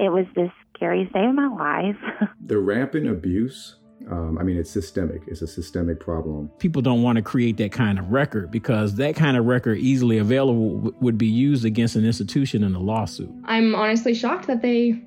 It was the scariest day of my life. the rampant abuse um, I mean, it's systemic. It's a systemic problem. People don't want to create that kind of record because that kind of record, easily available, w- would be used against an institution in a lawsuit. I'm honestly shocked that they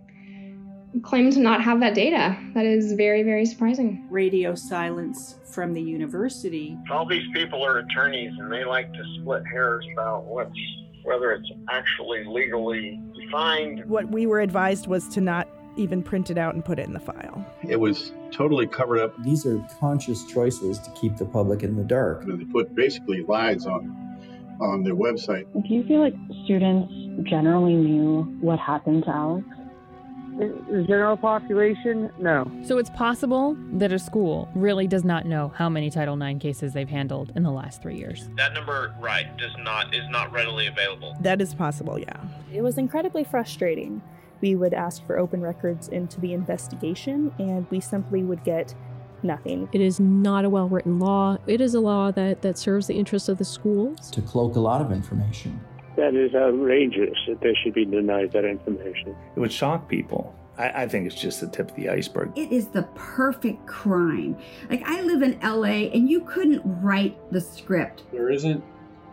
claim to not have that data. That is very, very surprising. Radio silence from the university. All these people are attorneys and they like to split hairs about what's whether it's actually legally defined. What we were advised was to not even print it out and put it in the file. It was totally covered up. These are conscious choices to keep the public in the dark. And They put basically lies on on their website. Do you feel like students generally knew what happened to Alex? The general population, no. So it's possible that a school really does not know how many Title IX cases they've handled in the last three years. That number, right, does not is not readily available. That is possible, yeah. It was incredibly frustrating we would ask for open records into the investigation, and we simply would get nothing. It is not a well written law. It is a law that, that serves the interests of the schools. To cloak a lot of information. That is outrageous that they should be denied that information. It would shock people. I, I, think it's just the tip of the iceberg. It is the perfect crime. Like, I live in LA and you couldn't write the script. There isn't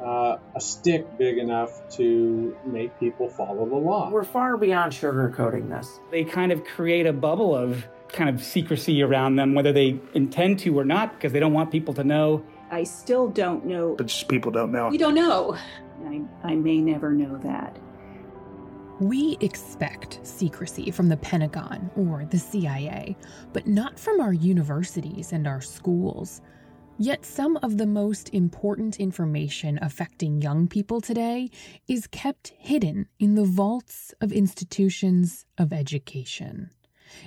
uh, a stick big enough to make people follow the law. We're far beyond sugarcoating this. They kind of create a bubble of kind of secrecy around them, whether they intend to or not, because they don't want people to know. I still don't know. But just people don't know. We don't know. I, I may never know that. We expect secrecy from the Pentagon or the CIA, but not from our universities and our schools. Yet some of the most important information affecting young people today is kept hidden in the vaults of institutions of education.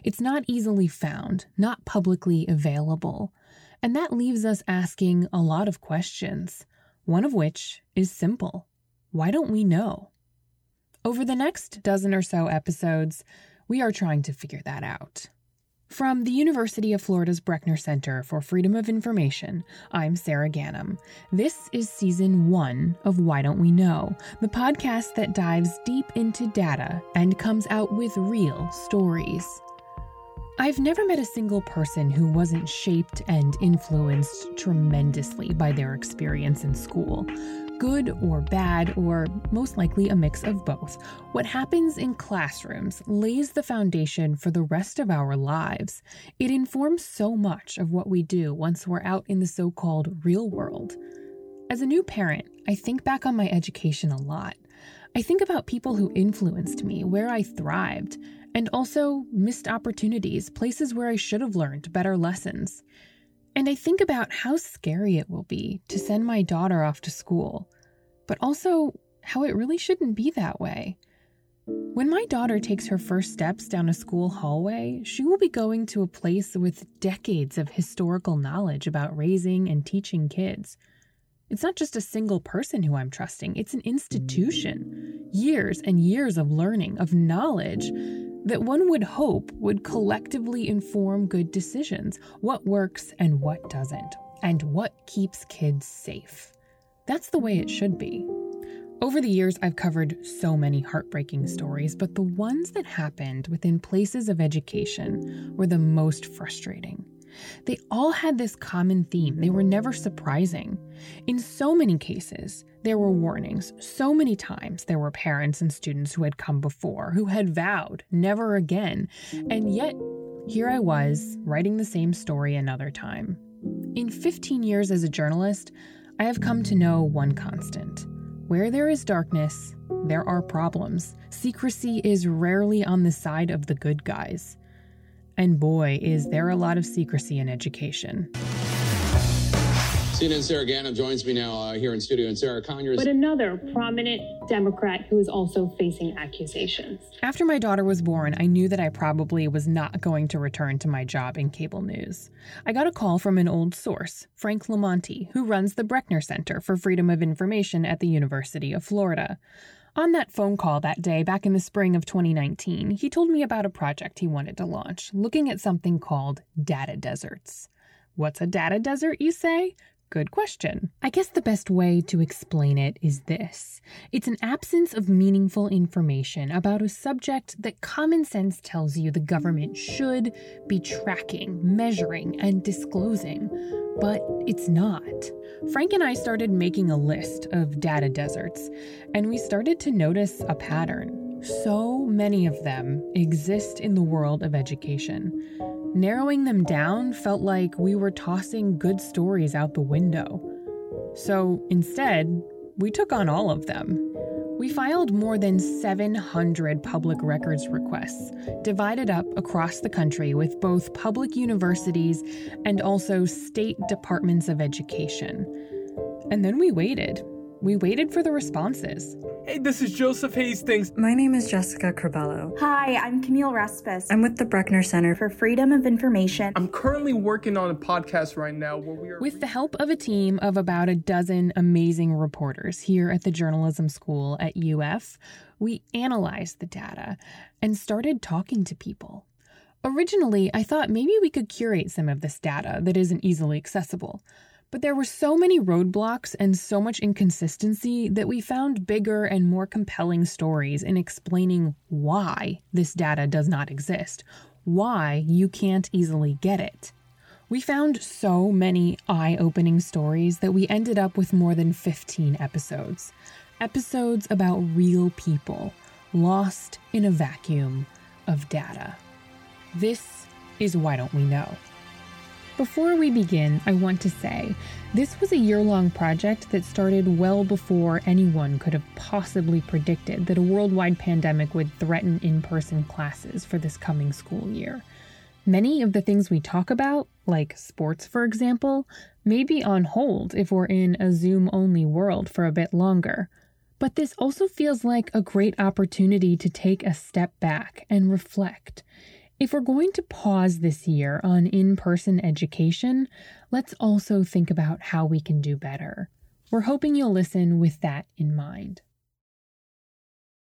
It's not easily found, not publicly available, and that leaves us asking a lot of questions, one of which is simple why don't we know? Over the next dozen or so episodes, we are trying to figure that out. From the University of Florida's Brechner Center for Freedom of Information, I'm Sarah Ganim. This is season one of Why Don't We Know, the podcast that dives deep into data and comes out with real stories. I've never met a single person who wasn't shaped and influenced tremendously by their experience in school good or bad, or most likely a mix of both, what happens in classrooms lays the foundation for the rest of our lives. It informs so much of what we do once we're out in the so called real world. As a new parent, I think back on my education a lot. I think about people who influenced me, where I thrived, and also missed opportunities, places where I should have learned better lessons. And I think about how scary it will be to send my daughter off to school, but also how it really shouldn't be that way. When my daughter takes her first steps down a school hallway, she will be going to a place with decades of historical knowledge about raising and teaching kids. It's not just a single person who I'm trusting, it's an institution. Years and years of learning, of knowledge that one would hope would collectively inform good decisions what works and what doesn't, and what keeps kids safe. That's the way it should be. Over the years, I've covered so many heartbreaking stories, but the ones that happened within places of education were the most frustrating. They all had this common theme. They were never surprising. In so many cases, there were warnings. So many times, there were parents and students who had come before, who had vowed never again. And yet, here I was, writing the same story another time. In 15 years as a journalist, I have come to know one constant. Where there is darkness, there are problems. Secrecy is rarely on the side of the good guys. And boy, is there a lot of secrecy in education. CNN Sarah Ganim joins me now uh, here in studio, and Sarah Conyers. But another prominent Democrat who is also facing accusations. After my daughter was born, I knew that I probably was not going to return to my job in cable news. I got a call from an old source, Frank LoMonte, who runs the Brechner Center for Freedom of Information at the University of Florida. On that phone call that day back in the spring of 2019, he told me about a project he wanted to launch, looking at something called data deserts. What's a data desert, you say? Good question. I guess the best way to explain it is this it's an absence of meaningful information about a subject that common sense tells you the government should be tracking, measuring, and disclosing, but it's not. Frank and I started making a list of data deserts, and we started to notice a pattern. So many of them exist in the world of education. Narrowing them down felt like we were tossing good stories out the window. So instead, we took on all of them. We filed more than 700 public records requests, divided up across the country with both public universities and also state departments of education. And then we waited. We waited for the responses. Hey, this is Joseph Hastings. My name is Jessica Corbello. Hi, I'm Camille Respis. I'm with the Brechner Center for Freedom of Information. I'm currently working on a podcast right now where we are. With the help of a team of about a dozen amazing reporters here at the journalism school at UF, we analyzed the data and started talking to people. Originally, I thought maybe we could curate some of this data that isn't easily accessible. But there were so many roadblocks and so much inconsistency that we found bigger and more compelling stories in explaining why this data does not exist, why you can't easily get it. We found so many eye opening stories that we ended up with more than 15 episodes. Episodes about real people lost in a vacuum of data. This is Why Don't We Know? Before we begin, I want to say this was a year long project that started well before anyone could have possibly predicted that a worldwide pandemic would threaten in person classes for this coming school year. Many of the things we talk about, like sports for example, may be on hold if we're in a Zoom only world for a bit longer. But this also feels like a great opportunity to take a step back and reflect. If we're going to pause this year on in person education, let's also think about how we can do better. We're hoping you'll listen with that in mind.